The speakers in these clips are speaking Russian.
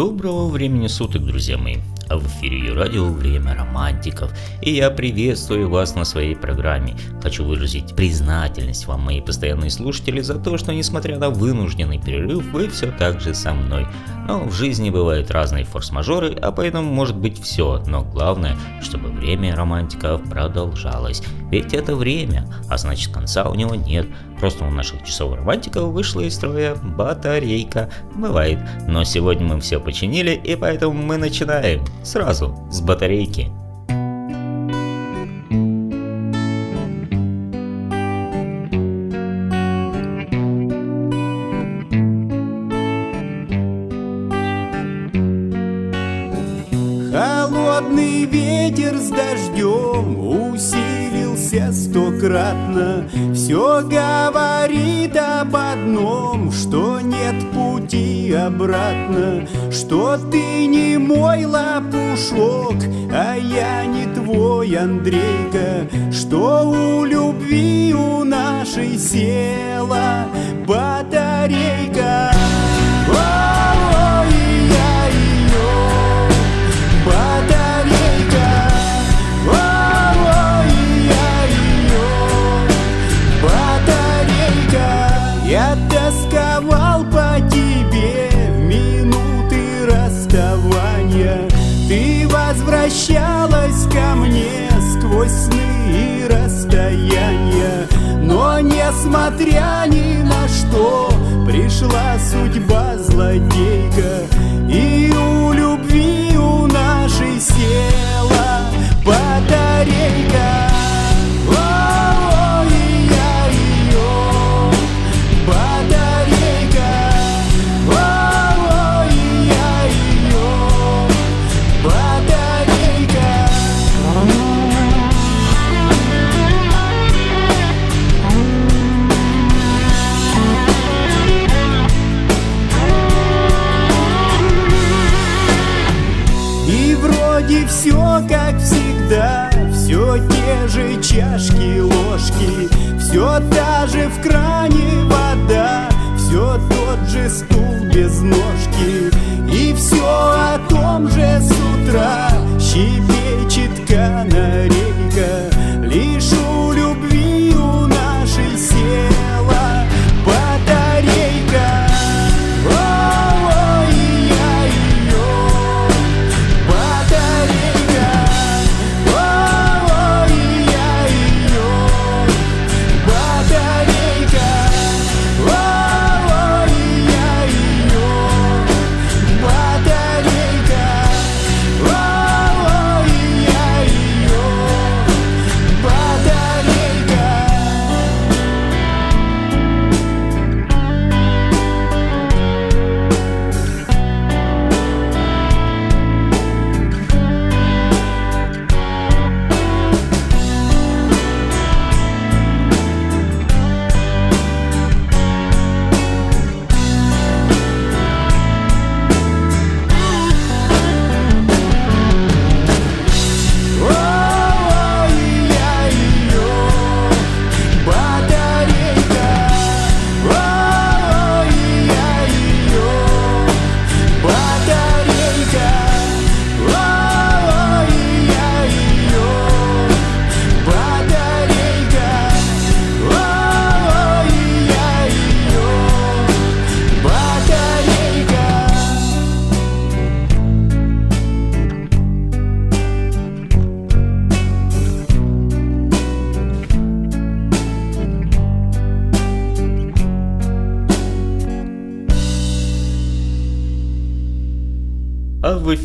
Доброго времени суток, друзья мои! А в эфире радио «Время романтиков» и я приветствую вас на своей программе. Хочу выразить признательность вам, мои постоянные слушатели, за то, что несмотря на вынужденный перерыв, вы все так же со мной. Но в жизни бывают разные форс-мажоры, а поэтому может быть все, но главное, чтобы время романтиков продолжалось. Ведь это время, а значит конца у него нет. Просто у наших часов романтиков вышла из строя батарейка. Бывает. Но сегодня мы все починили, и поэтому мы начинаем. Сразу, с батарейки. Холодный ветер с дождем усилился стократно Все говорит обратно Что ты не мой лопушок, а я не твой Андрейка Что у любви у нашей села батарейка сквозь сны и расстояния Но несмотря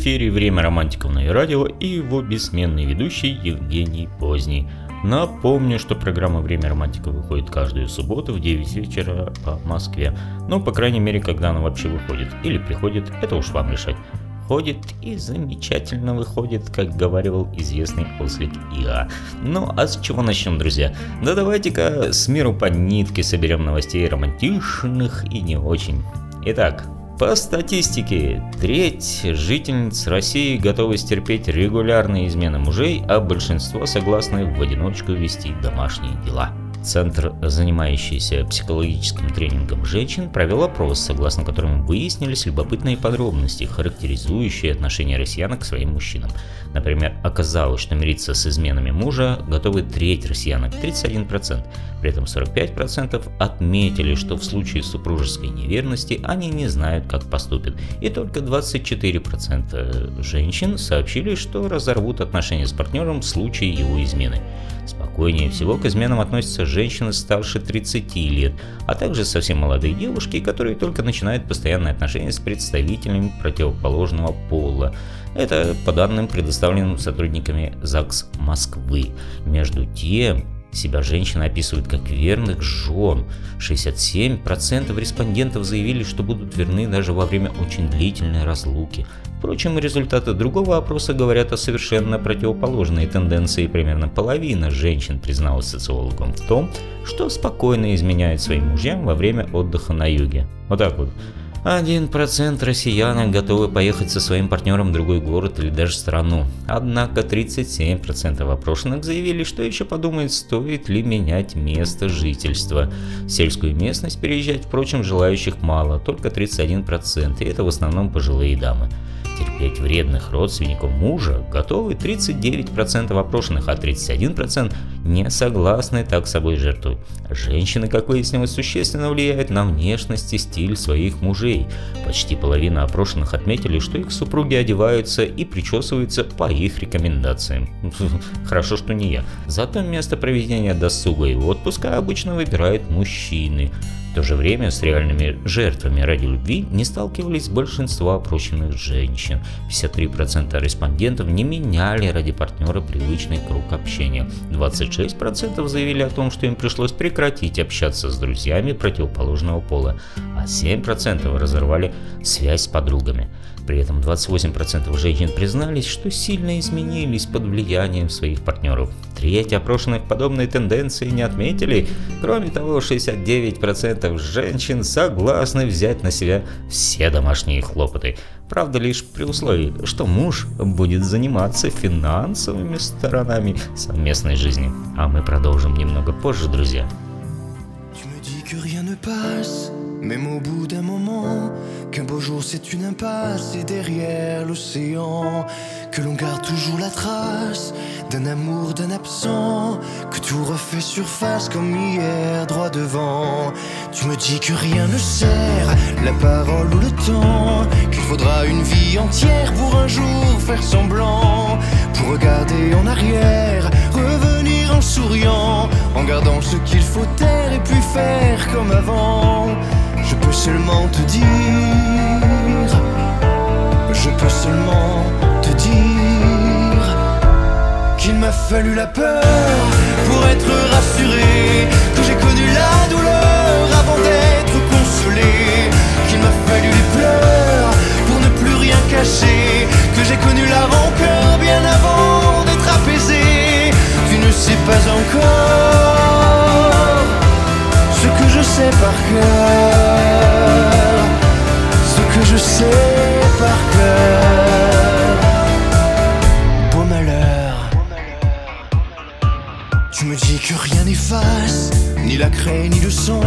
эфире «Время романтиков» на радио и его бессменный ведущий Евгений Поздний. Напомню, что программа «Время романтиков» выходит каждую субботу в 9 вечера по Москве. Ну, по крайней мере, когда она вообще выходит. Или приходит, это уж вам решать. Ходит и замечательно выходит, как говорил известный ослик Иа. Ну, а с чего начнем, друзья? Да давайте-ка с миру по нитке соберем новостей романтичных и не очень. Итак, По статистике, треть жительниц России готовы стерпеть регулярные измены мужей, а большинство согласны в одиночку вести домашние дела. Центр, занимающийся психологическим тренингом женщин, провел опрос, согласно которому выяснились любопытные подробности, характеризующие отношение россиян к своим мужчинам. Например, оказалось, что мириться с изменами мужа готовы треть россиянок, 31%. При этом 45% отметили, что в случае супружеской неверности они не знают, как поступят. И только 24% женщин сообщили, что разорвут отношения с партнером в случае его измены. Спокойнее всего к изменам относятся женщины старше 30 лет, а также совсем молодые девушки, которые только начинают постоянные отношения с представителями противоположного пола. Это по данным, предоставленным сотрудниками ЗАГС Москвы. Между тем, себя женщины описывают как верных жен. 67% респондентов заявили, что будут верны даже во время очень длительной разлуки. Впрочем, результаты другого опроса говорят о совершенно противоположной тенденции. Примерно половина женщин призналась социологам в том, что спокойно изменяют своим мужьям во время отдыха на юге. Вот так вот. 1% россиянок готовы поехать со своим партнером в другой город или даже страну. Однако 37% опрошенных заявили, что еще подумают, стоит ли менять место жительства. В сельскую местность переезжать, впрочем, желающих мало, только 31%, и это в основном пожилые дамы. Терпеть вредных родственников мужа готовы 39% опрошенных, а 31% не согласны так собой жертвовать. Женщины, как выяснилось, существенно влияют на внешность и стиль своих мужей. Почти половина опрошенных отметили, что их супруги одеваются и причесываются по их рекомендациям. Хорошо, что не я. Зато место проведения досуга и отпуска обычно выбирают мужчины то же время с реальными жертвами ради любви не сталкивались большинство опрошенных женщин. 53% респондентов не меняли ради партнера привычный круг общения. 26% заявили о том, что им пришлось прекратить общаться с друзьями противоположного пола, а 7% разорвали связь с подругами. При этом 28% женщин признались, что сильно изменились под влиянием своих партнеров. Треть опрошенных подобной тенденции не отметили. Кроме того, 69% женщин согласны взять на себя все домашние хлопоты. Правда, лишь при условии, что муж будет заниматься финансовыми сторонами совместной жизни. А мы продолжим немного позже, друзья. Que rien ne passe, même au bout d'un moment, qu'un beau jour c'est une impasse et derrière l'océan, que l'on garde toujours la trace d'un amour, d'un absent, que tout refait surface comme hier, droit devant. Tu me dis que rien ne sert, la parole ou le temps, qu'il faudra une vie entière pour un jour faire semblant, pour regarder en arrière, revenir en souriant, en gardant ce qu'il faut taire et puis faire comme avant. Je peux seulement te dire, je peux seulement te dire qu'il m'a fallu la peur pour être rassuré, que j'ai connu la douleur avant d'être consolé, qu'il m'a fallu les pleurs pour ne plus rien cacher, que j'ai connu la rancœur pas encore ce que je sais par cœur, ce que je sais par cœur. Beau malheur. Tu me dis que rien n'efface, ni la craie ni le sang,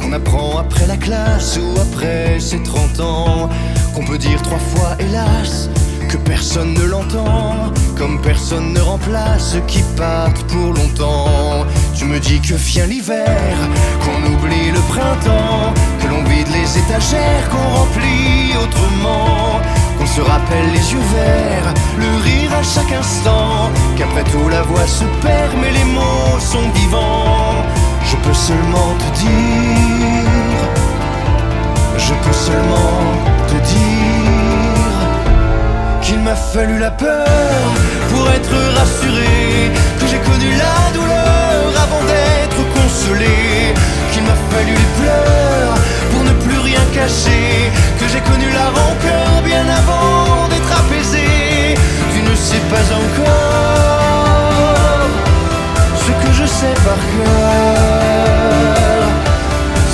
qu'on apprend après la classe ou après ses 30 ans, qu'on peut dire trois fois hélas, que personne ne l'entend, comme personne ne remplace ceux qui partent pour longtemps. Tu me dis que vient l'hiver, qu'on oublie le printemps, que l'on vide les étagères, qu'on remplit autrement, qu'on se rappelle les yeux verts, le rire à chaque instant, qu'après tout la voix se perd, mais les mots sont vivants. Je peux seulement te dire, je peux seulement te dire m'a fallu la peur pour être rassuré, que j'ai connu la douleur avant d'être consolé, qu'il m'a fallu les pleurs pour ne plus rien cacher, que j'ai connu la rancœur bien avant d'être apaisé. Tu ne sais pas encore ce que je sais par cœur,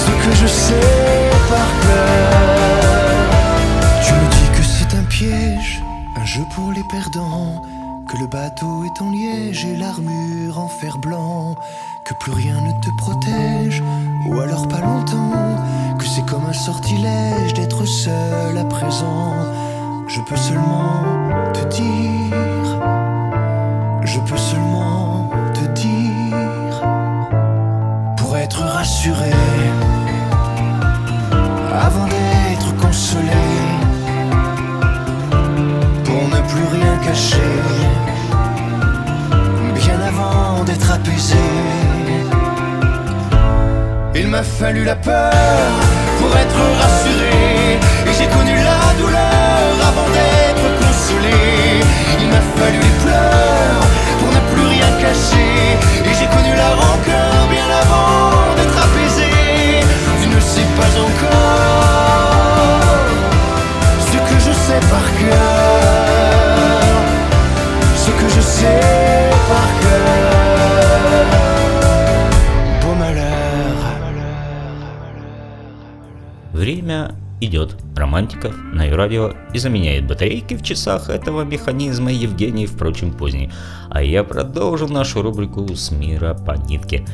ce que je sais par cœur. Que le bateau est en liège et l'armure en fer blanc, que plus rien ne te protège, ou alors pas longtemps, que c'est comme un sortilège d'être seul à présent. Je peux seulement te dire, fallu la peur pour être rassuré. Et j'ai connu la douleur avant d'être consolé. Il m'a fallu les pleurs pour ne plus rien cacher. Et j'ai connu la rancœur bien avant d'être apaisé. Tu ne sais pas encore ce que je sais par cœur. Ce que je sais Время идет. Романтиков на радио и заменяет батарейки в часах этого механизма Евгений, впрочем, поздний. А я продолжу нашу рубрику «С мира по нитке».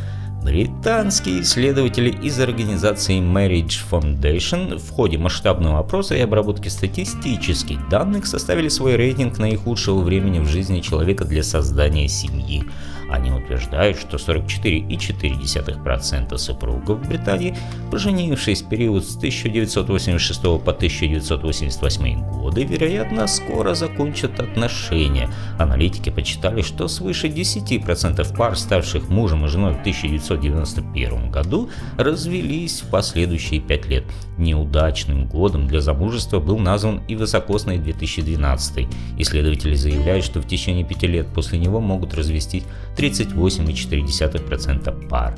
Британские исследователи из организации Marriage Foundation в ходе масштабного опроса и обработки статистических данных составили свой рейтинг наихудшего времени в жизни человека для создания семьи. Они утверждают, что 44,4% супругов в Британии, поженившись в период с 1986 по 1988 годы, вероятно, скоро закончат отношения. Аналитики почитали, что свыше 10% пар, ставших мужем и женой в 1991 году, развелись в последующие 5 лет. Неудачным годом для замужества был назван и высокосный 2012. Исследователи заявляют, что в течение 5 лет после него могут развестись 38,4% пар.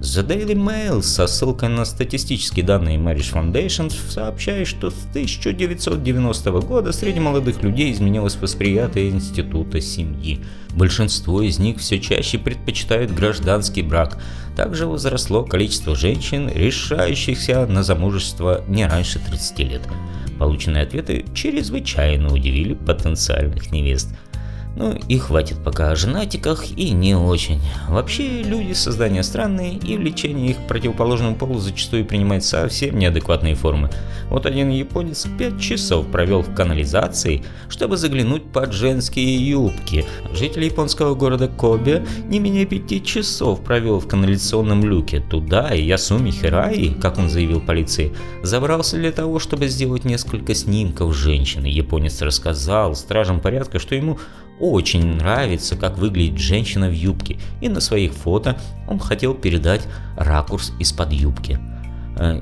The Daily Mail со ссылкой на статистические данные Marriage Foundation сообщает, что с 1990 года среди молодых людей изменилось восприятие института семьи. Большинство из них все чаще предпочитают гражданский брак. Также возросло количество женщин, решающихся на замужество не раньше 30 лет. Полученные ответы чрезвычайно удивили потенциальных невест – ну и хватит пока о женатиках и не очень. Вообще, люди создания странные, и влечение их к противоположному полу зачастую принимает совсем неадекватные формы. Вот один японец 5 часов провел в канализации, чтобы заглянуть под женские юбки. Житель японского города Кобе не менее 5 часов провел в канализационном люке. Туда и Ясуми Хираи, как он заявил полиции, забрался для того, чтобы сделать несколько снимков женщины. Японец рассказал стражам порядка, что ему очень нравится, как выглядит женщина в юбке, и на своих фото он хотел передать ракурс из-под юбки.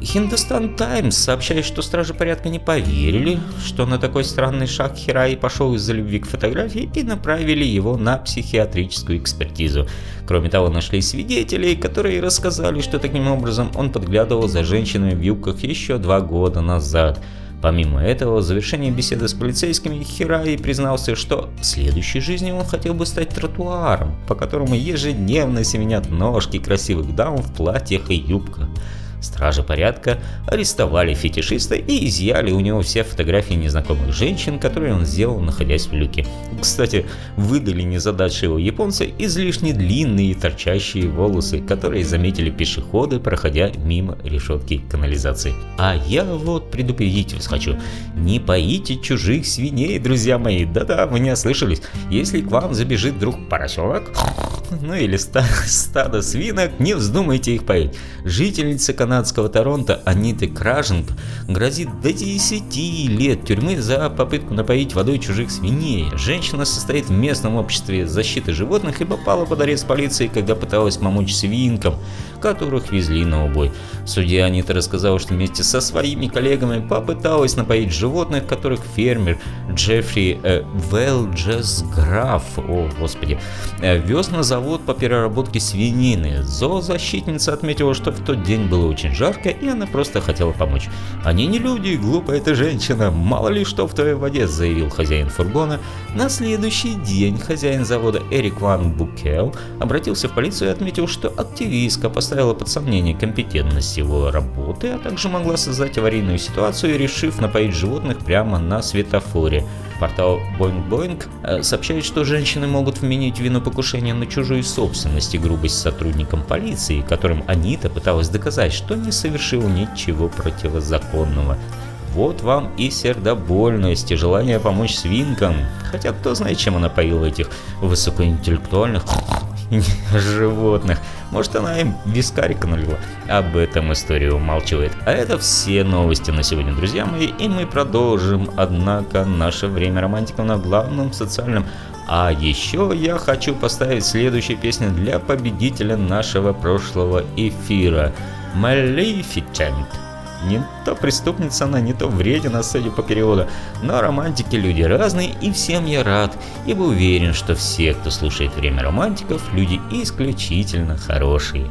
Хиндустан Таймс сообщает, что стражи порядка не поверили, что на такой странный шаг Хираи пошел из-за любви к фотографии и направили его на психиатрическую экспертизу. Кроме того, нашли свидетелей, которые рассказали, что таким образом он подглядывал за женщинами в юбках еще два года назад – Помимо этого, в завершении беседы с полицейскими Хираи признался, что в следующей жизни он хотел бы стать тротуаром, по которому ежедневно семенят ножки красивых дам в платьях и юбках. Стражи порядка арестовали фетишиста и изъяли у него все фотографии незнакомых женщин, которые он сделал, находясь в люке. Кстати, выдали незадачливого японца излишне длинные торчащие волосы, которые заметили пешеходы, проходя мимо решетки канализации. А я вот предупредить вас хочу. Не поите чужих свиней, друзья мои. Да-да, вы не ослышались. Если к вам забежит вдруг поросенок, ну или стадо свинок, не вздумайте их поить. Жительница канадского Торонто Аниты Краженг грозит до 10 лет тюрьмы за попытку напоить водой чужих свиней. Женщина состоит в местном обществе защиты животных и попала под арест полиции, когда пыталась помочь свинкам, которых везли на убой. Судья Анита рассказала, что вместе со своими коллегами попыталась напоить животных, которых фермер Джеффри э, Велджес Граф, о господи, э, вез на завод по переработке свинины. Зоозащитница отметила, что в тот день было очень жарко, и она просто хотела помочь. «Они не люди, глупая эта женщина, мало ли что в твоей воде», заявил хозяин фургона. На следующий день хозяин завода Эрик Ван Букел обратился в полицию и отметил, что активистка поставила под сомнение компетентность его работы, а также могла создать аварийную ситуацию, решив напоить животных прямо на светофоре. Портал Boing Boing сообщает, что женщины могут вменить вину покушения на чужую собственность и грубость сотрудникам полиции, которым Анита пыталась доказать, что не совершила ничего противозаконного. Вот вам и сердобольность, и желание помочь свинкам. Хотя кто знает, чем она поила этих высокоинтеллектуальных животных. Может, она им вискарика налила. Об этом история умалчивает. А это все новости на сегодня, друзья мои. И мы продолжим, однако, наше время романтиков на главном социальном а еще я хочу поставить следующую песню для победителя нашего прошлого эфира. Maleficent. Не то преступница она, не то вредина, судя по переводу. Но романтики люди разные, и всем я рад, ибо уверен, что все, кто слушает «Время романтиков», люди исключительно хорошие.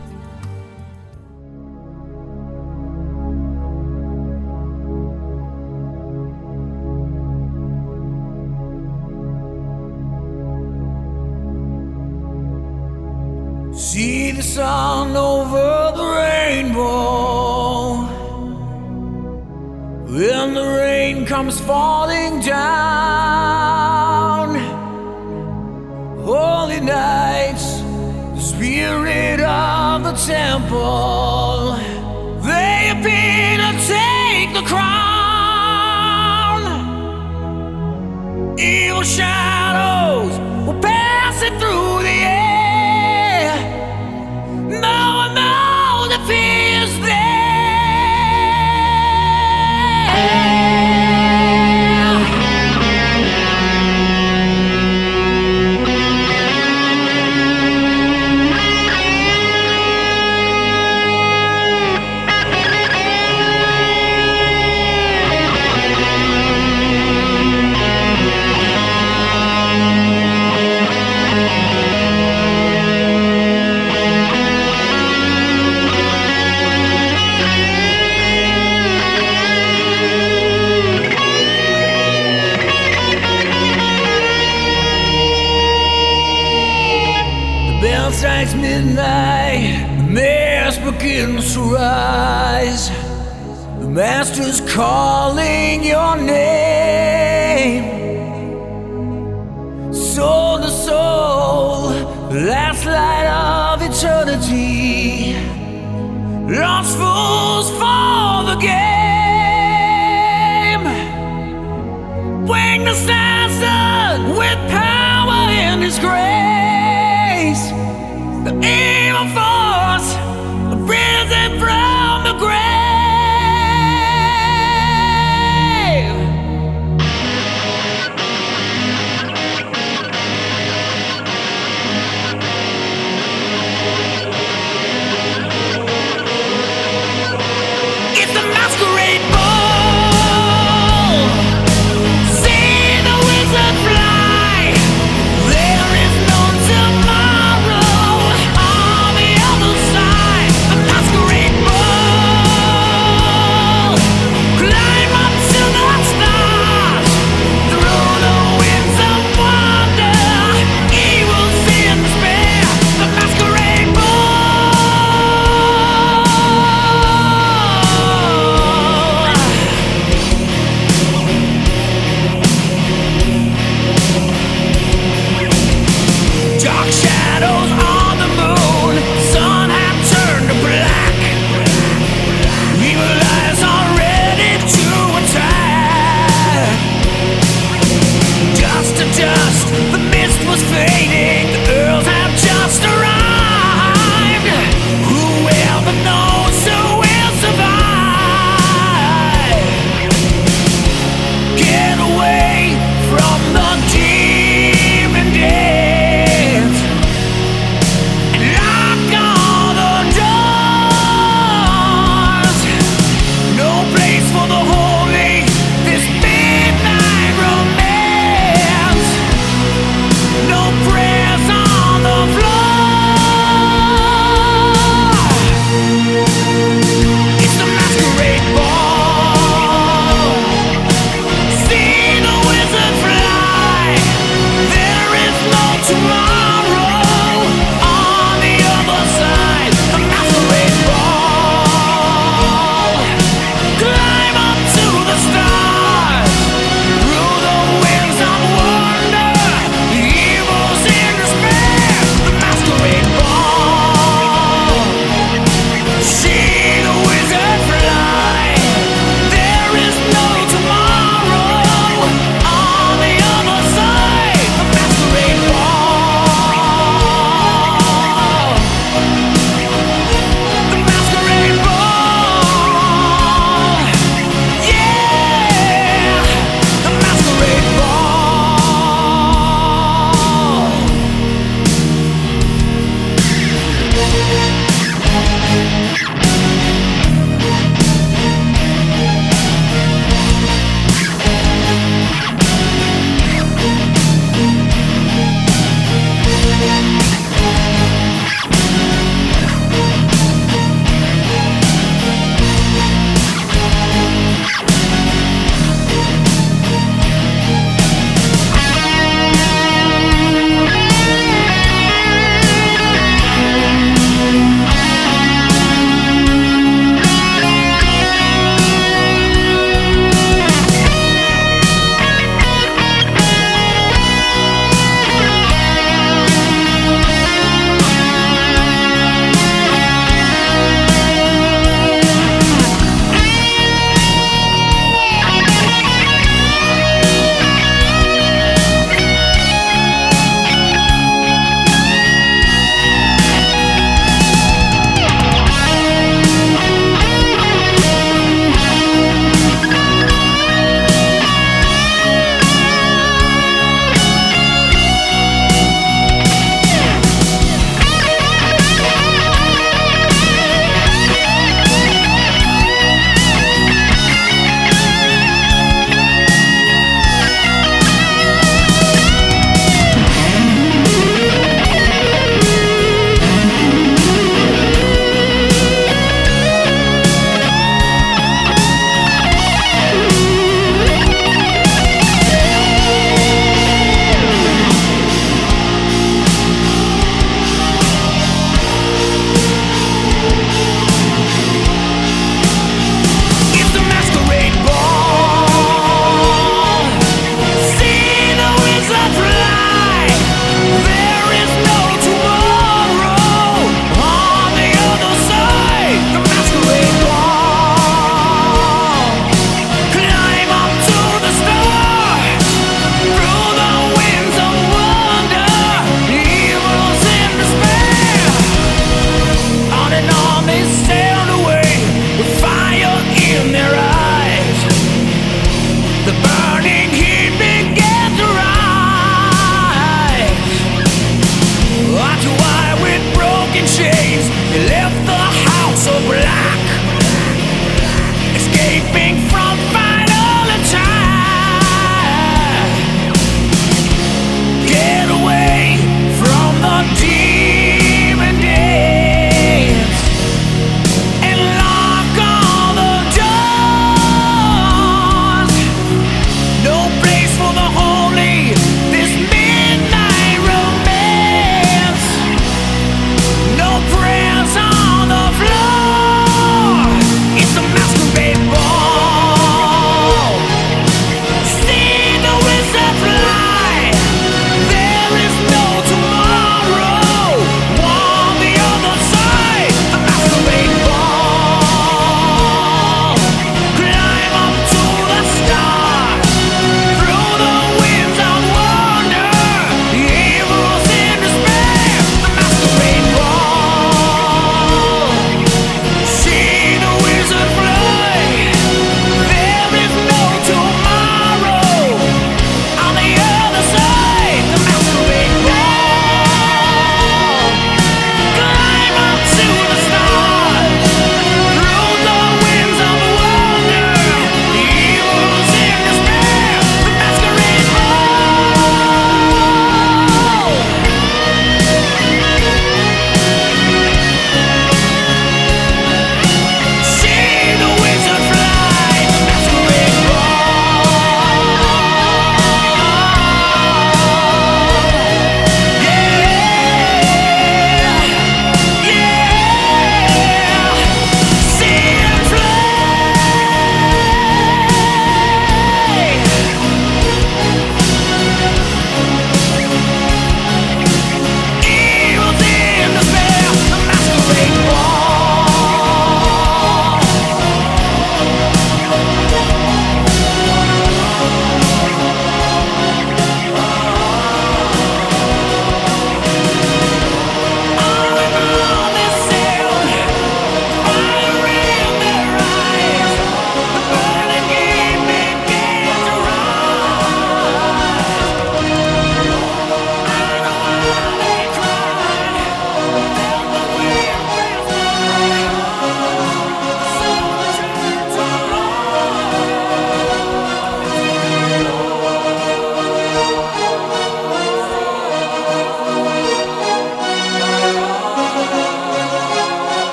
See the sun over the rainbow When the rain comes falling down Holy nights, the spirit of the temple They appear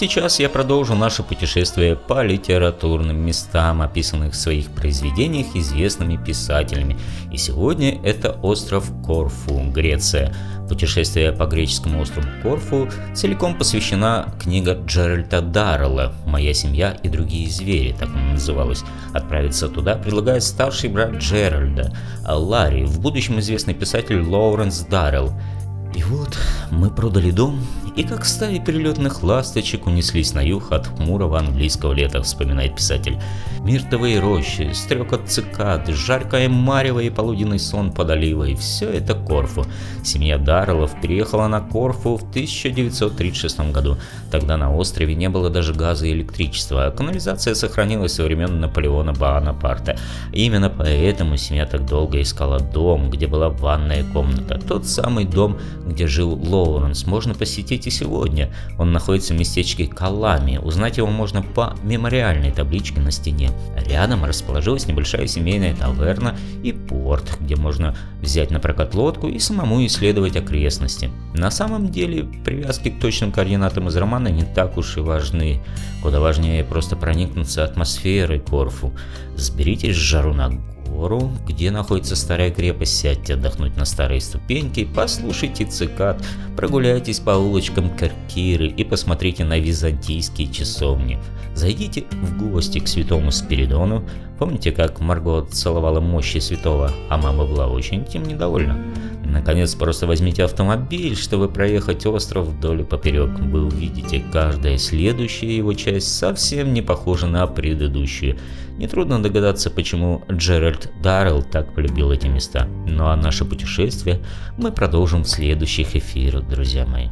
сейчас я продолжу наше путешествие по литературным местам, описанных в своих произведениях известными писателями. И сегодня это остров Корфу, Греция. Путешествие по греческому острову Корфу целиком посвящена книга Джеральда Даррелла «Моя семья и другие звери», так она называлась. Отправиться туда предлагает старший брат Джеральда, Ларри, в будущем известный писатель Лоуренс Даррелл. И вот мы продали дом и как стаи перелетных ласточек унеслись на юг от хмурого английского лета, вспоминает писатель. Миртовые рощи, стрекот цикад, жаркое марево и полуденный сон под оливой – все это Корфу. Семья Дарреллов переехала на Корфу в 1936 году. Тогда на острове не было даже газа и электричества, а канализация сохранилась со времен Наполеона Бонапарта. Именно поэтому семья так долго искала дом, где была ванная комната. Тот самый дом, где жил Лоуренс, можно посетить и сегодня. Он находится в местечке Калами. Узнать его можно по мемориальной табличке на стене. Рядом расположилась небольшая семейная таверна и порт, где можно взять на прокат лодку и самому исследовать окрестности. На самом деле привязки к точным координатам из романа не так уж и важны. Куда важнее просто проникнуться атмосферой Корфу. Сберитесь с жару на гору, где находится старая крепость, сядьте отдохнуть на старые ступеньки, послушайте цикад, прогуляйтесь по улочкам Каркиры и посмотрите на византийские часовни. Зайдите в гости к святому Спиридону. Помните, как Марго целовала мощи святого, а мама была очень тем недовольна? Наконец, просто возьмите автомобиль, чтобы проехать остров вдоль и поперек. Вы увидите, каждая следующая его часть совсем не похожа на предыдущую. Нетрудно догадаться, почему Джеральд Даррелл так полюбил эти места. Ну а наше путешествие мы продолжим в следующих эфирах, друзья мои.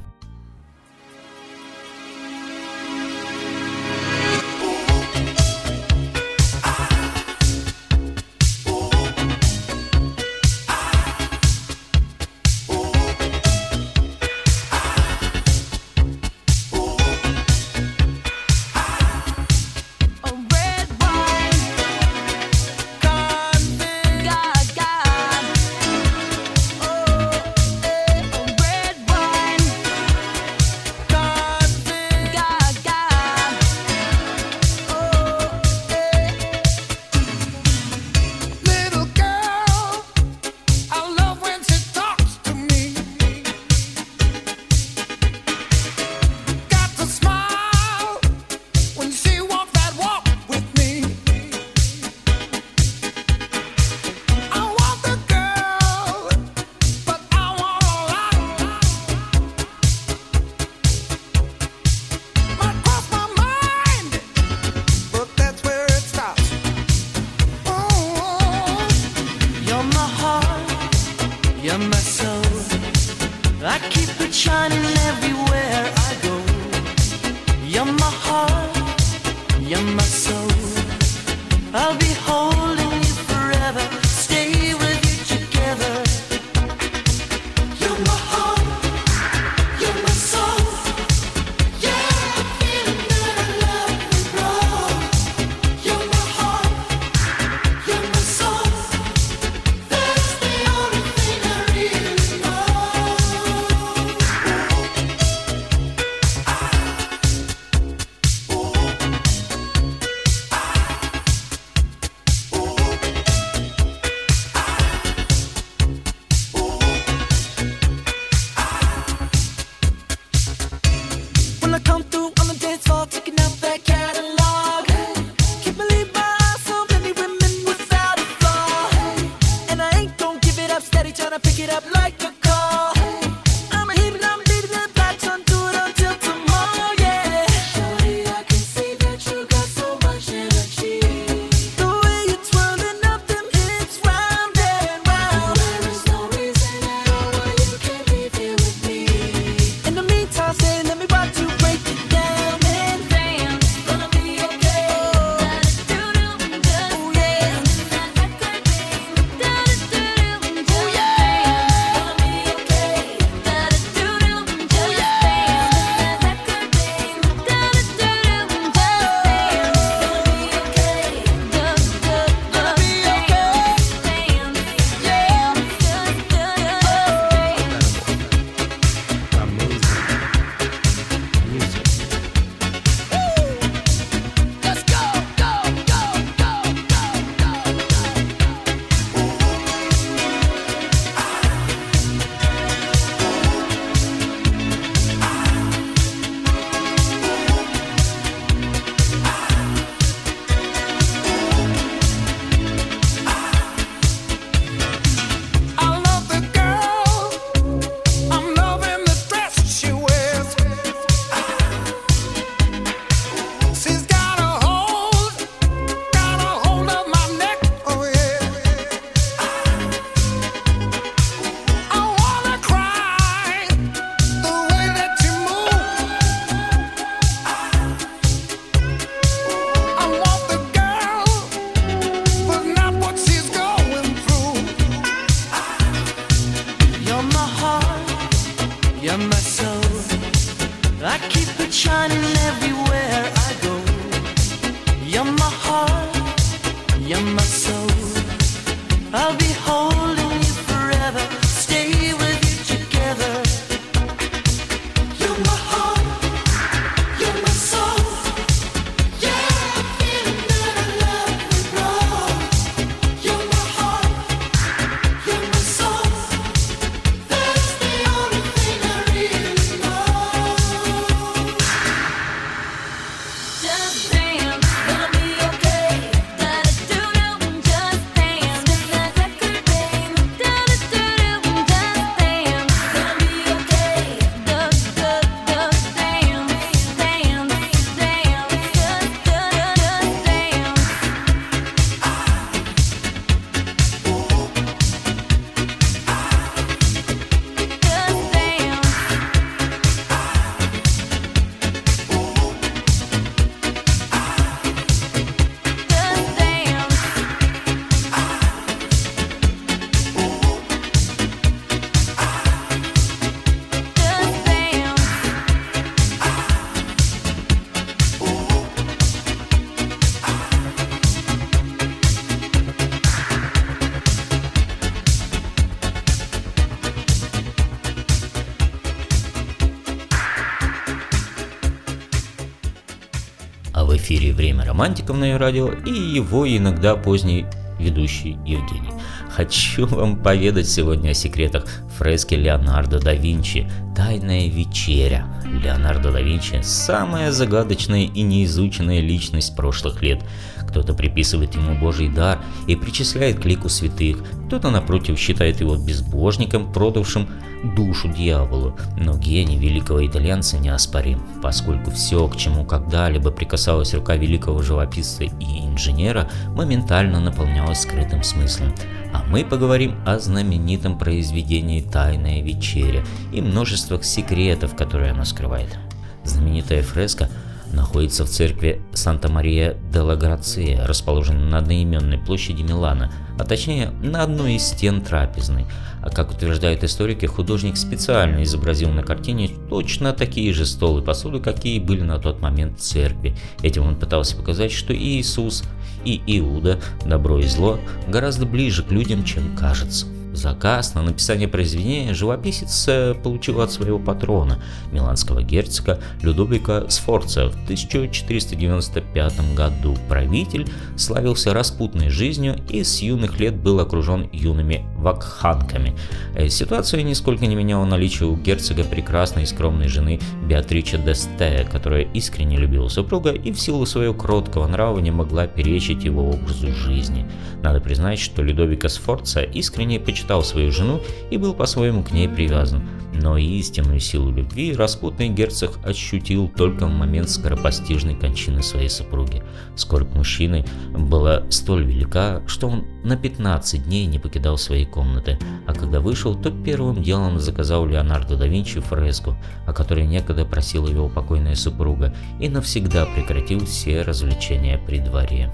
Романтиков» на радио и его иногда поздний ведущий Евгений. Хочу вам поведать сегодня о секретах фрески Леонардо да Винчи «Тайная вечеря». Леонардо да Винчи – самая загадочная и неизученная личность прошлых лет. Кто-то приписывает ему божий дар и причисляет к лику святых, кто-то, напротив, считает его безбожником, продавшим душу дьяволу, но гений великого итальянца неоспорим, поскольку все, к чему когда-либо прикасалась рука великого живописца и инженера, моментально наполнялось скрытым смыслом. А мы поговорим о знаменитом произведении «Тайная вечеря» и множествах секретов, которые она скрывает. Знаменитая фреска – находится в церкви Санта-Мария де ла Грация, расположенной на одноименной площади Милана, а точнее на одной из стен трапезной. А как утверждают историки, художник специально изобразил на картине точно такие же столы и посуду, какие были на тот момент в церкви. Этим он пытался показать, что и Иисус, и Иуда, добро и зло, гораздо ближе к людям, чем кажется. Заказ на написание произведения живописец э, получил от своего патрона, миланского герцога Людовика Сфорца в 1495 году. Правитель славился распутной жизнью и с юных лет был окружен юными вакханками. Э, ситуация нисколько не меняла наличие у герцога прекрасной и скромной жены Беатрича Десте, которая искренне любила супруга и в силу своего кроткого нрава не могла перечить его образу жизни. Надо признать, что Людовика Сфорца искренне почитал свою жену и был по-своему к ней привязан, но истинную силу любви распутный герцог ощутил только в момент скоропостижной кончины своей супруги. Скорбь мужчины была столь велика, что он на 15 дней не покидал своей комнаты, а когда вышел, то первым делом заказал Леонардо да Винчи фреску, о которой некогда просила его покойная супруга, и навсегда прекратил все развлечения при дворе.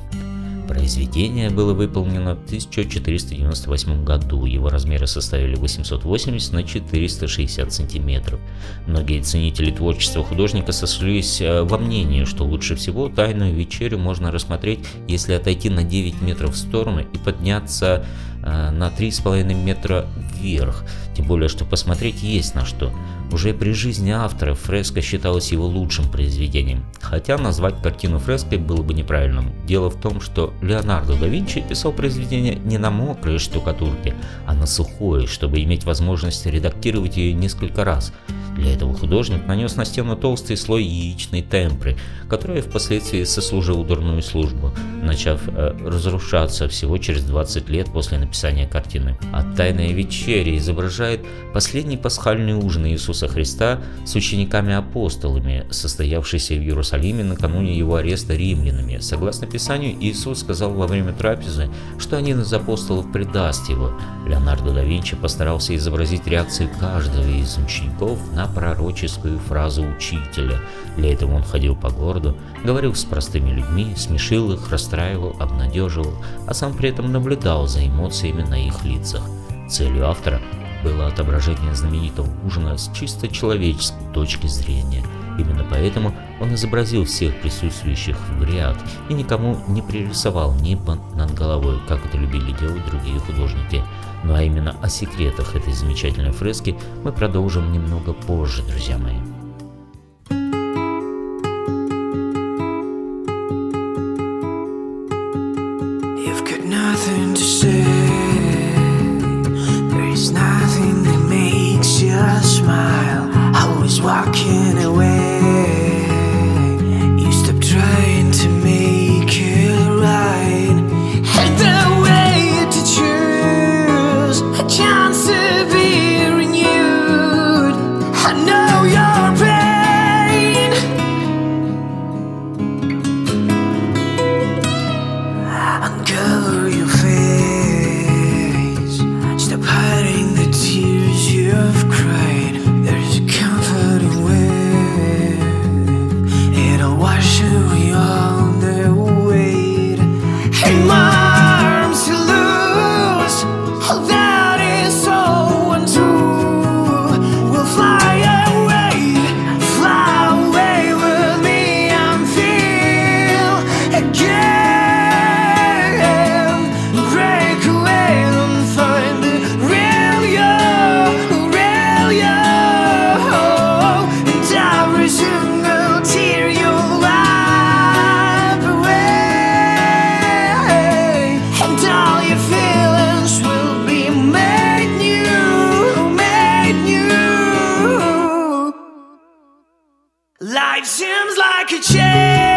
Произведение было выполнено в 1498 году, его размеры составили 880 на 460 сантиметров. Многие ценители творчества художника сошлись э, во мнении, что лучше всего «Тайную вечерю» можно рассмотреть, если отойти на 9 метров в сторону и подняться э, на 3,5 метра вверх, тем более, что посмотреть есть на что. Уже при жизни автора фреска считалась его лучшим произведением, хотя назвать картину фреской было бы неправильным. Дело в том, что Леонардо да Винчи писал произведение не на мокрой штукатурке, а на сухой, чтобы иметь возможность редактировать ее несколько раз – для этого художник нанес на стену толстый слой яичной темпры, которая впоследствии сослужила дурную службу, начав э, разрушаться всего через 20 лет после написания картины. А «Тайная вечеря» изображает последний пасхальный ужин Иисуса Христа с учениками-апостолами, состоявшийся в Иерусалиме накануне его ареста римлянами. Согласно Писанию, Иисус сказал во время трапезы, что один из апостолов предаст его. Леонардо да Винчи постарался изобразить реакцию каждого из учеников на пророческую фразу учителя. Для этого он ходил по городу, говорил с простыми людьми, смешил их, расстраивал, обнадеживал, а сам при этом наблюдал за эмоциями на их лицах. Целью автора было отображение знаменитого ужина с чисто человеческой точки зрения. Именно поэтому Он изобразил всех присутствующих в ряд и никому не пририсовал небо над головой, как это любили делать другие художники. Ну а именно о секретах этой замечательной фрески мы продолжим немного позже, друзья мои. could change.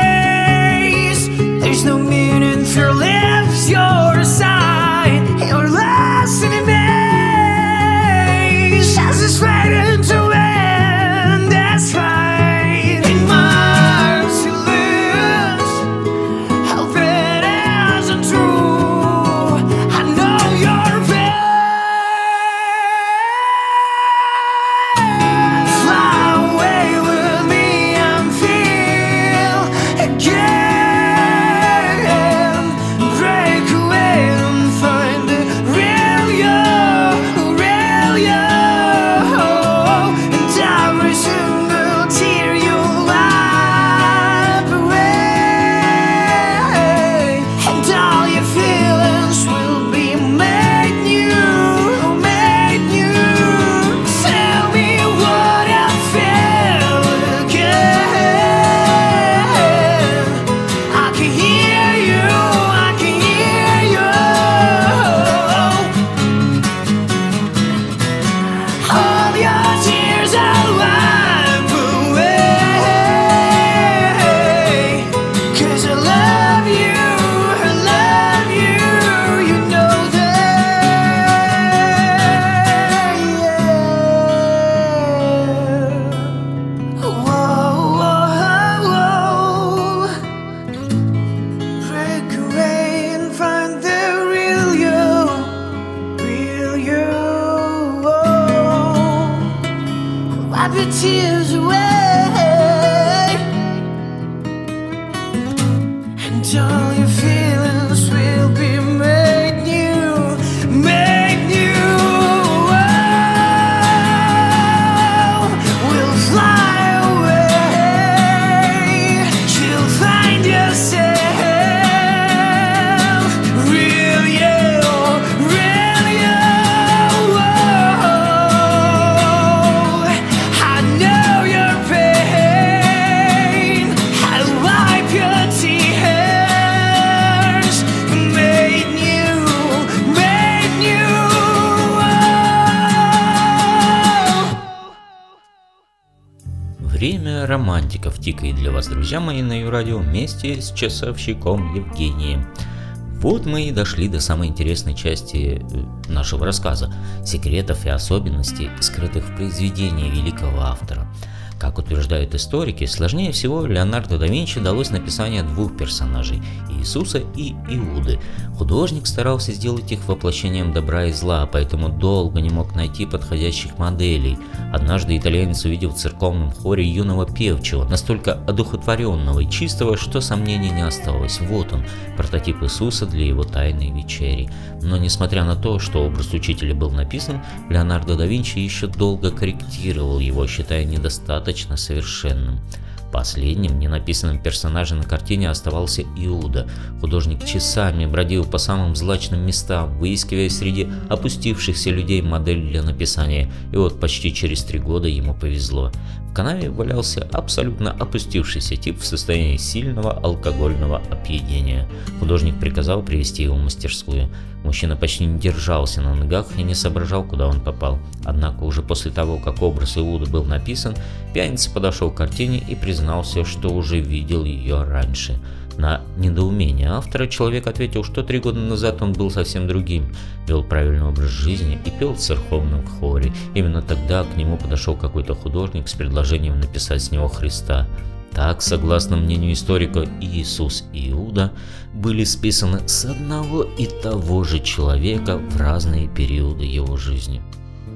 Романтиков тикает для вас, друзья мои, на ее радио вместе с часовщиком Евгением. Вот мы и дошли до самой интересной части э, нашего рассказа – секретов и особенностей, скрытых в произведении великого автора – как утверждают историки, сложнее всего Леонардо да Винчи далось написание двух персонажей – Иисуса и Иуды. Художник старался сделать их воплощением добра и зла, поэтому долго не мог найти подходящих моделей. Однажды итальянец увидел в церковном хоре юного певчего, настолько одухотворенного и чистого, что сомнений не осталось. Вот он, прототип Иисуса для его тайной вечери. Но несмотря на то, что образ учителя был написан, Леонардо да Винчи еще долго корректировал его, считая недостаточно совершенным. Последним ненаписанным персонажем на картине оставался Иуда. Художник часами бродил по самым злачным местам, выискивая среди опустившихся людей модель для написания, и вот почти через три года ему повезло. В канаве валялся абсолютно опустившийся тип в состоянии сильного алкогольного опьянения. Художник приказал привести его в мастерскую. Мужчина почти не держался на ногах и не соображал, куда он попал. Однако уже после того, как образ Иуда был написан, пьяница подошел к картине и признался, что уже видел ее раньше. На недоумение автора человек ответил, что три года назад он был совсем другим, вел правильный образ жизни и пел в церковном хоре. Именно тогда к нему подошел какой-то художник с предложением написать с него Христа. Так, согласно мнению историка, Иисус и Иуда были списаны с одного и того же человека в разные периоды его жизни.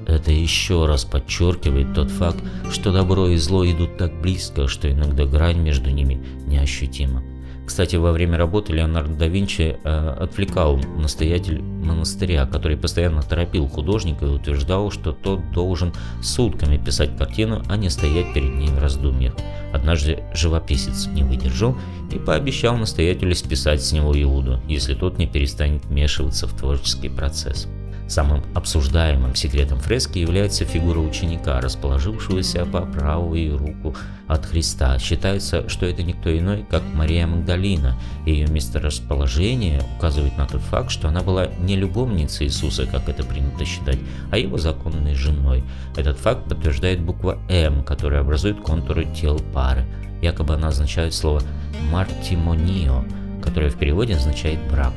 Это еще раз подчеркивает тот факт, что добро и зло идут так близко, что иногда грань между ними неощутима. Кстати, во время работы Леонардо да Винчи э, отвлекал настоятель монастыря, который постоянно торопил художника и утверждал, что тот должен сутками писать картину, а не стоять перед ней в раздумьях. Однажды живописец не выдержал и пообещал настоятелю списать с него Иуду, если тот не перестанет вмешиваться в творческий процесс. Самым обсуждаемым секретом фрески является фигура ученика, расположившегося по правую руку от Христа. Считается, что это никто иной, как Мария Магдалина. Ее месторасположение указывает на тот факт, что она была не любовницей Иисуса, как это принято считать, а его законной женой. Этот факт подтверждает буква М, которая образует контуры тел пары. Якобы она означает слово «мартимонио», которое в переводе означает «брак».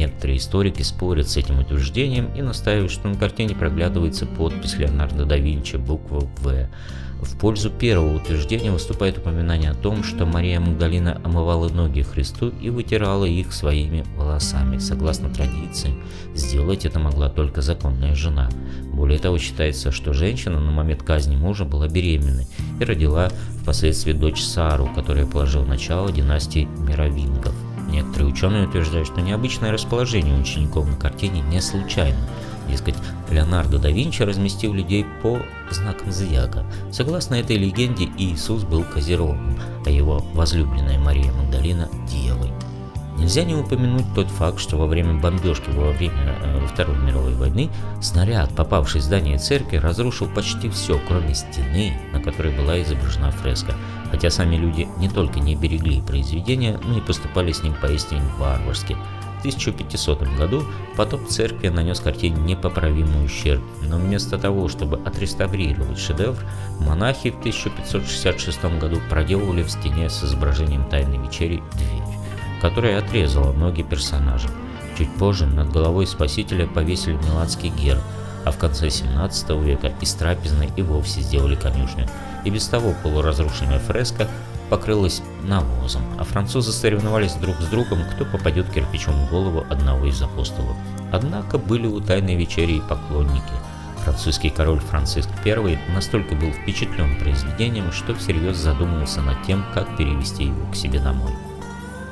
Некоторые историки спорят с этим утверждением и настаивают, что на картине проглядывается подпись Леонардо да Винчи буква «В». В пользу первого утверждения выступает упоминание о том, что Мария Магдалина омывала ноги Христу и вытирала их своими волосами. Согласно традиции, сделать это могла только законная жена. Более того, считается, что женщина на момент казни мужа была беременной и родила впоследствии дочь Сару, которая положила начало династии Мировингов. Некоторые ученые утверждают, что необычное расположение учеников на картине не случайно. Дескать, Леонардо да Винчи разместил людей по знакам зодиака. Согласно этой легенде, Иисус был Козерогом, а его возлюбленная Мария Магдалина – Девой. Нельзя не упомянуть тот факт, что во время бомбежки во время э, Второй мировой войны снаряд, попавший в здание церкви, разрушил почти все, кроме стены, на которой была изображена фреска. Хотя сами люди не только не берегли произведения, но и поступали с ним поистине варварски. В 1500 году потоп церкви нанес картине непоправимый ущерб, но вместо того, чтобы отреставрировать шедевр, монахи в 1566 году проделывали в стене с изображением Тайной вечери дверь которая отрезала ноги персонажа. Чуть позже над головой Спасителя повесили миланский герб, а в конце 17 века из трапезной и вовсе сделали конюшню. И без того полуразрушенная фреска покрылась навозом, а французы соревновались друг с другом, кто попадет кирпичом в голову одного из апостолов. Однако были у Тайной Вечери и поклонники. Французский король Франциск I настолько был впечатлен произведением, что всерьез задумался над тем, как перевести его к себе домой.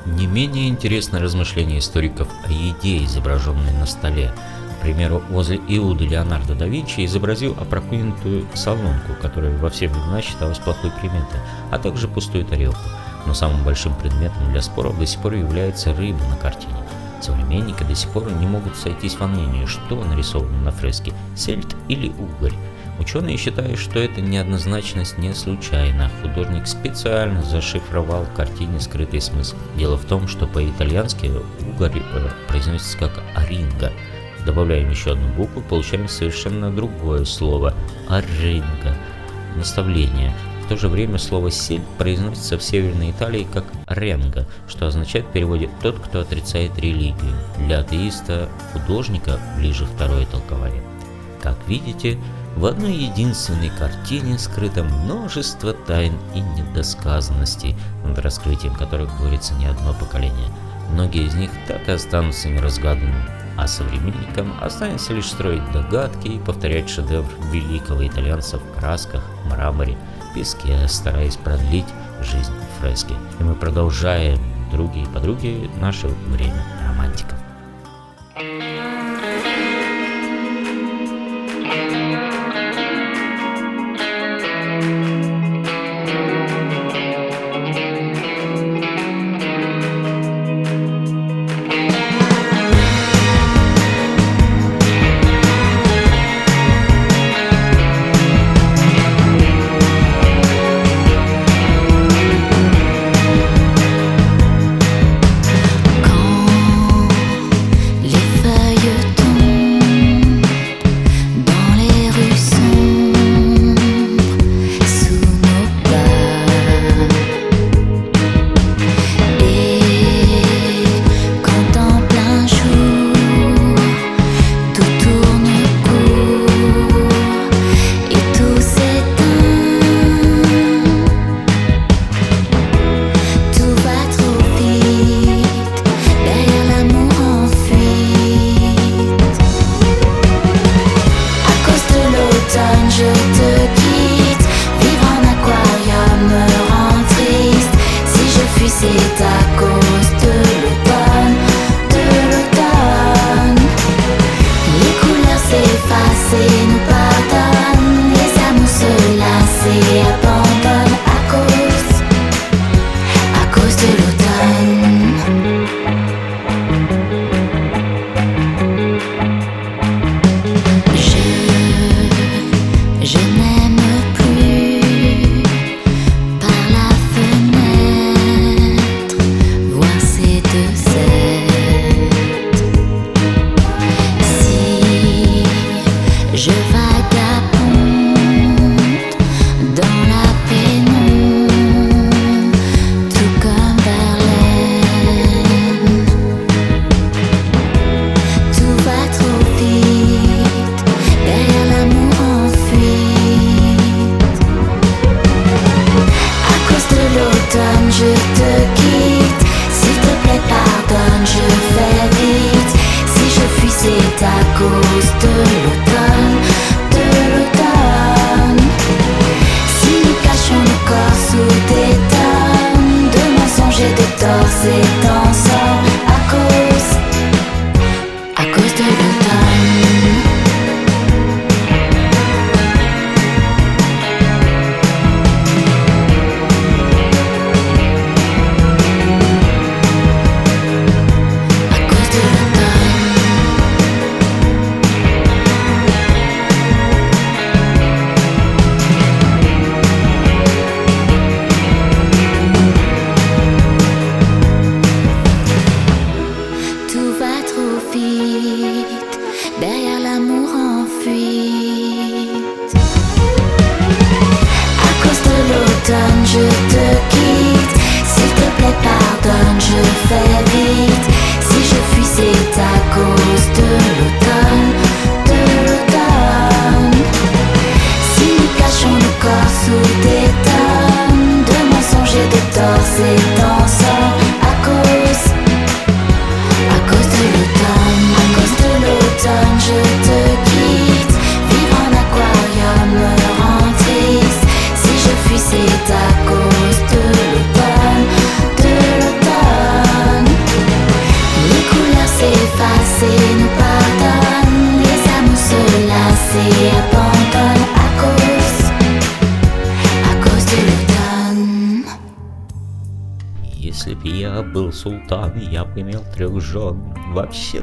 Не менее интересно размышление историков о еде, изображенной на столе. К примеру, возле Иуды Леонардо да Винчи изобразил опрокинутую солонку, которая во все времена считалась плохой приметой, а также пустую тарелку. Но самым большим предметом для споров до сих пор является рыба на картине. Современники до сих пор не могут сойтись во мнении, что нарисовано на фреске – сельдь или угорь. Ученые считают, что эта неоднозначность не случайна. Художник специально зашифровал в картине скрытый смысл. Дело в том, что по-итальянски угорь э, произносится как «аринга». Добавляем еще одну букву, получаем совершенно другое слово – «аринга» – наставление. В то же время слово «сель» произносится в Северной Италии как «ренга», что означает в переводе «тот, кто отрицает религию». Для атеиста художника ближе второе толкование. Как видите, в одной единственной картине скрыто множество тайн и недосказанностей, над раскрытием которых борется не одно поколение. Многие из них так и останутся неразгаданными, а современникам останется лишь строить догадки и повторять шедевр великого итальянца в красках, мраморе, песке, стараясь продлить жизнь фрески. И мы продолжаем, други и подруги, наше время романтиков. был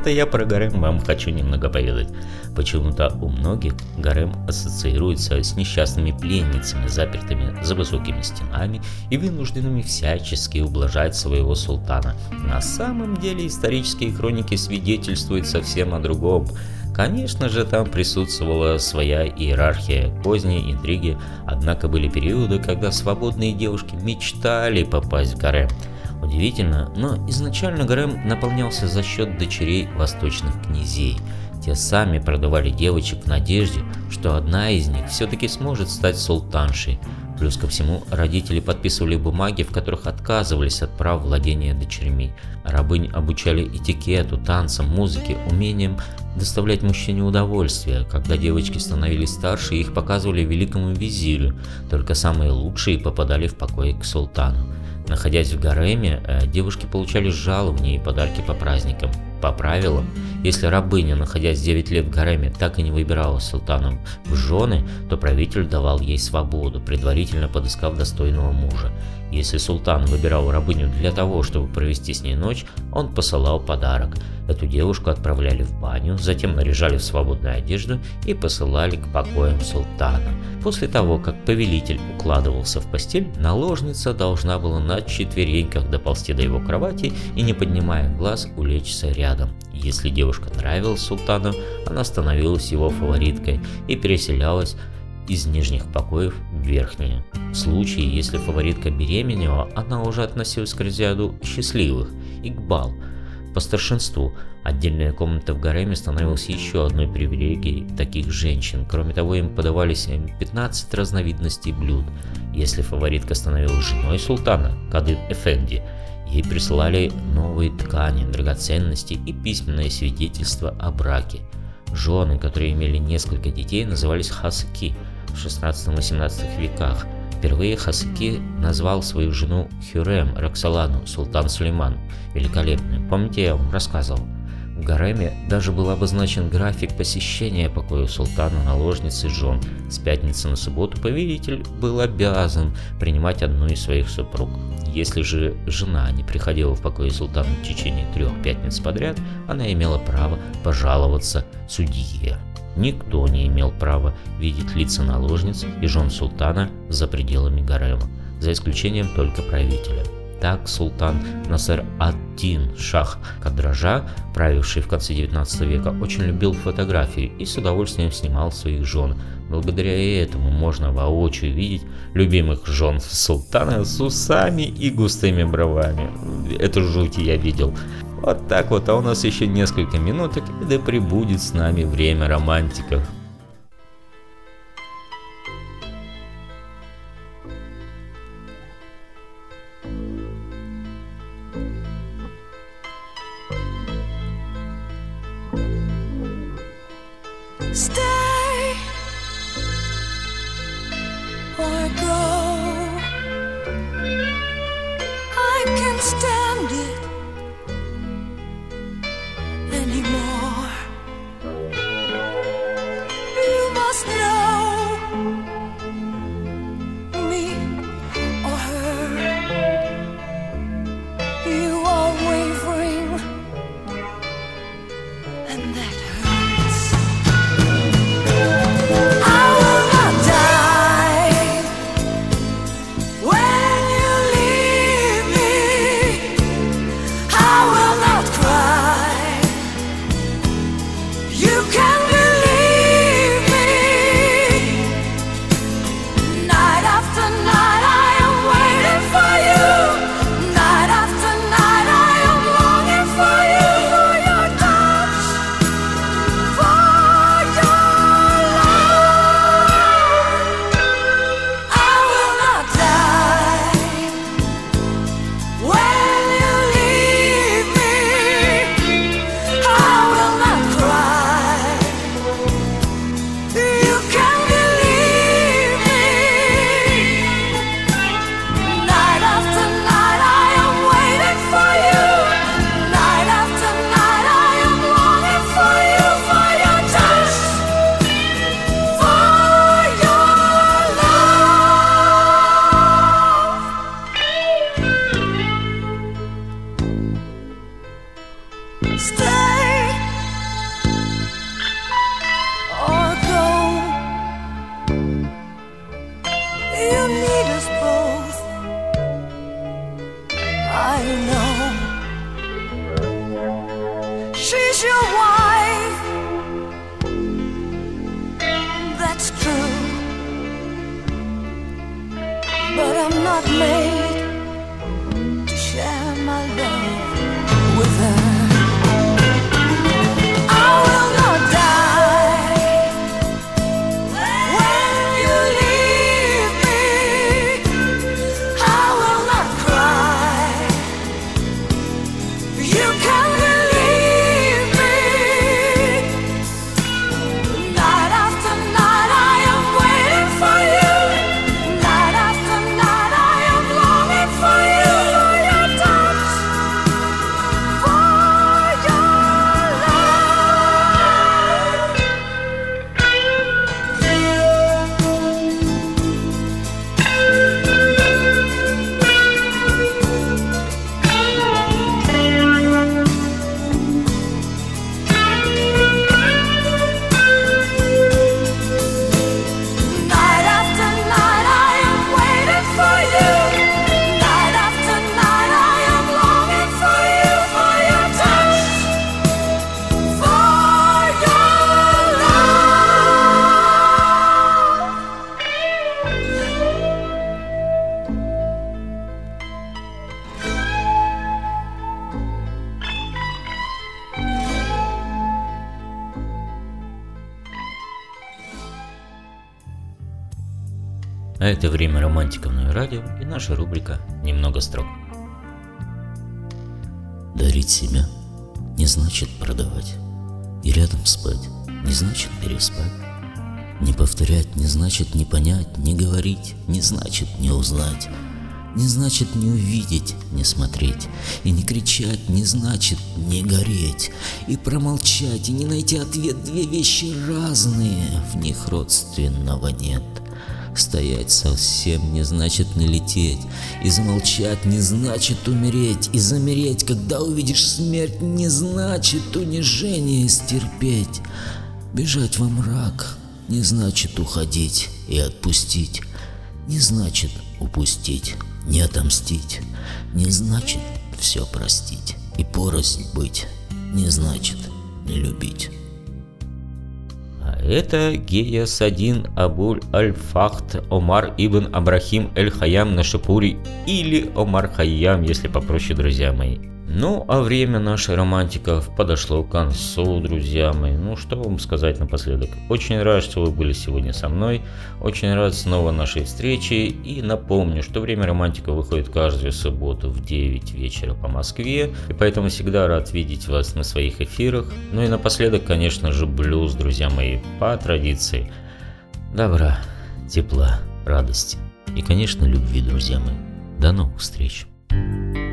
Вообще-то я про гарем вам хочу немного поведать. Почему-то у многих гарем ассоциируется с несчастными пленницами, запертыми за высокими стенами и вынужденными всячески ублажать своего султана. На самом деле исторические хроники свидетельствуют совсем о другом. Конечно же, там присутствовала своя иерархия, поздние интриги, однако были периоды, когда свободные девушки мечтали попасть в гарем. Удивительно, но изначально гарем наполнялся за счет дочерей восточных князей. Те сами продавали девочек в надежде, что одна из них все-таки сможет стать султаншей. Плюс ко всему, родители подписывали бумаги, в которых отказывались от прав владения дочерьми. Рабынь обучали этикету, танцам, музыке, умением доставлять мужчине удовольствие. Когда девочки становились старше, их показывали великому визирю, только самые лучшие попадали в покой к султану. Находясь в гареме, э, девушки получали жалования и подарки по праздникам. По правилам, если рабыня, находясь 9 лет в гареме, так и не выбирала султаном в жены, то правитель давал ей свободу, предварительно подыскав достойного мужа. Если султан выбирал рабыню для того, чтобы провести с ней ночь, он посылал подарок. Эту девушку отправляли в баню, затем наряжали в свободную одежду и посылали к покоям султана. После того, как повелитель укладывался в постель, наложница должна была на четвереньках доползти до его кровати и, не поднимая глаз, улечься рядом. Если девушка нравилась султану, она становилась его фавориткой и переселялась из нижних покоев в верхние. В случае, если фаворитка беременела, она уже относилась к разряду счастливых и к бал. По старшинству отдельная комната в гареме становилась еще одной привилегией таких женщин. Кроме того, им подавались 15 разновидностей блюд. Если фаворитка становилась женой султана, Кадыр Эфенди, ей присылали новые ткани, драгоценности и письменное свидетельство о браке. Жены, которые имели несколько детей, назывались хасыки в 16-18 веках – Впервые Хасаки назвал свою жену Хюрем Роксолану, султан Сулейман, великолепную. Помните, я вам рассказывал? В гареме даже был обозначен график посещения покоя султана, наложницы жен. С пятницы на субботу повелитель был обязан принимать одну из своих супруг. Если же жена не приходила в покой султана в течение трех пятниц подряд, она имела право пожаловаться судье. Никто не имел права видеть лица наложниц и жен султана за пределами гарема, за исключением только правителя. Так султан Насер ад-Дин Шах Кадража, правивший в конце 19 века, очень любил фотографии и с удовольствием снимал своих жен. Благодаря этому можно воочию видеть любимых жен султана с усами и густыми бровами. Это жути я видел. Вот так вот, а у нас еще несколько минуток, и да прибудет с нами время романтиков. А это время романтиков на радио и наша рубрика «Немного строк». Дарить себя не значит продавать. И рядом спать не значит переспать. Не повторять не значит не понять, не говорить не значит не узнать. Не значит не увидеть, не смотреть. И не кричать не значит не гореть. И промолчать, и не найти ответ две вещи разные, в них родственного нет. Стоять совсем не значит не лететь, и замолчать не значит умереть, и замереть, когда увидишь смерть, не значит унижение стерпеть. Бежать во мрак не значит уходить и отпустить, не значит упустить Не отомстить не значит все простить. И порознь быть не значит не любить. Это Гея Садин Абуль Аль-Фахт Омар Ибн Абрахим Эль-Хаям Нашапури или Омар Хайям, если попроще, друзья мои. Ну, а время нашей романтиков подошло к концу, друзья мои. Ну, что вам сказать напоследок. Очень рад, что вы были сегодня со мной. Очень рад снова нашей встречи. И напомню, что время романтика выходит каждую субботу в 9 вечера по Москве. И поэтому всегда рад видеть вас на своих эфирах. Ну и напоследок, конечно же, блюз, друзья мои, по традиции. Добра, тепла, радости. И, конечно, любви, друзья мои. До новых встреч. Cause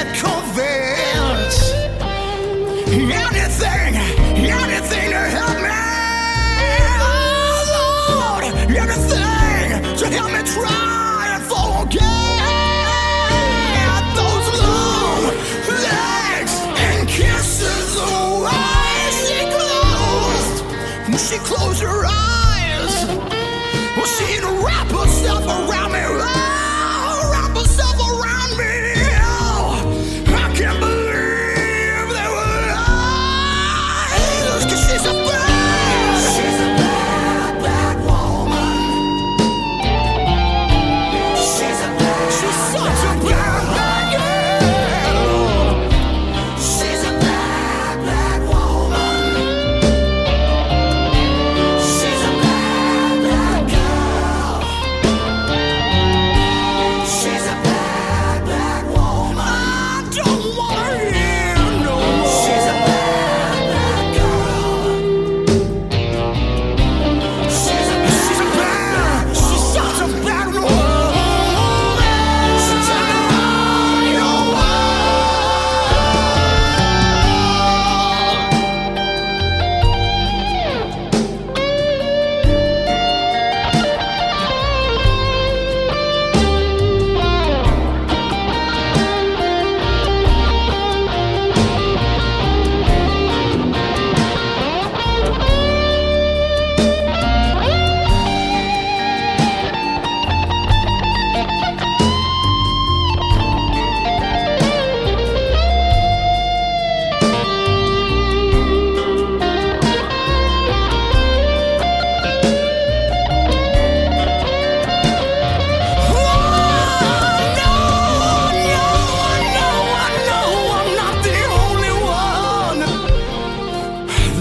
echo veil.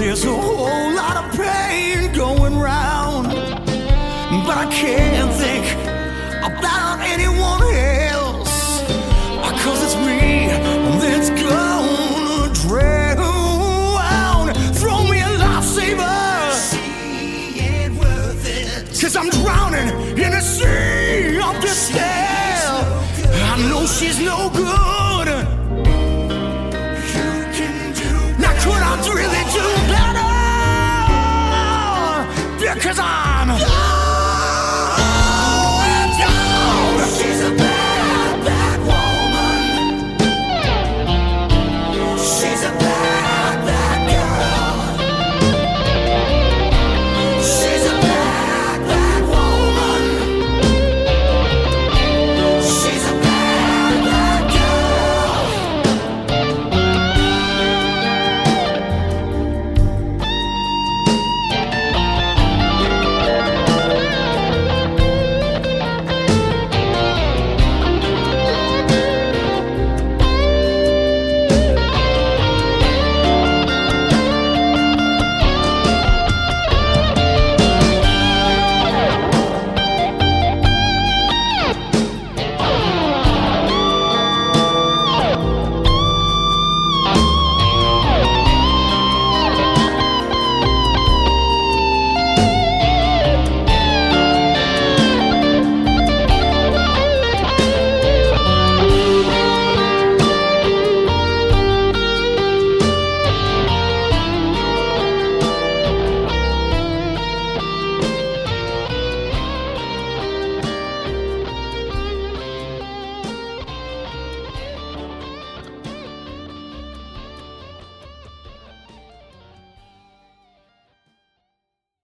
There's a whole lot of pain going round, but I can't think about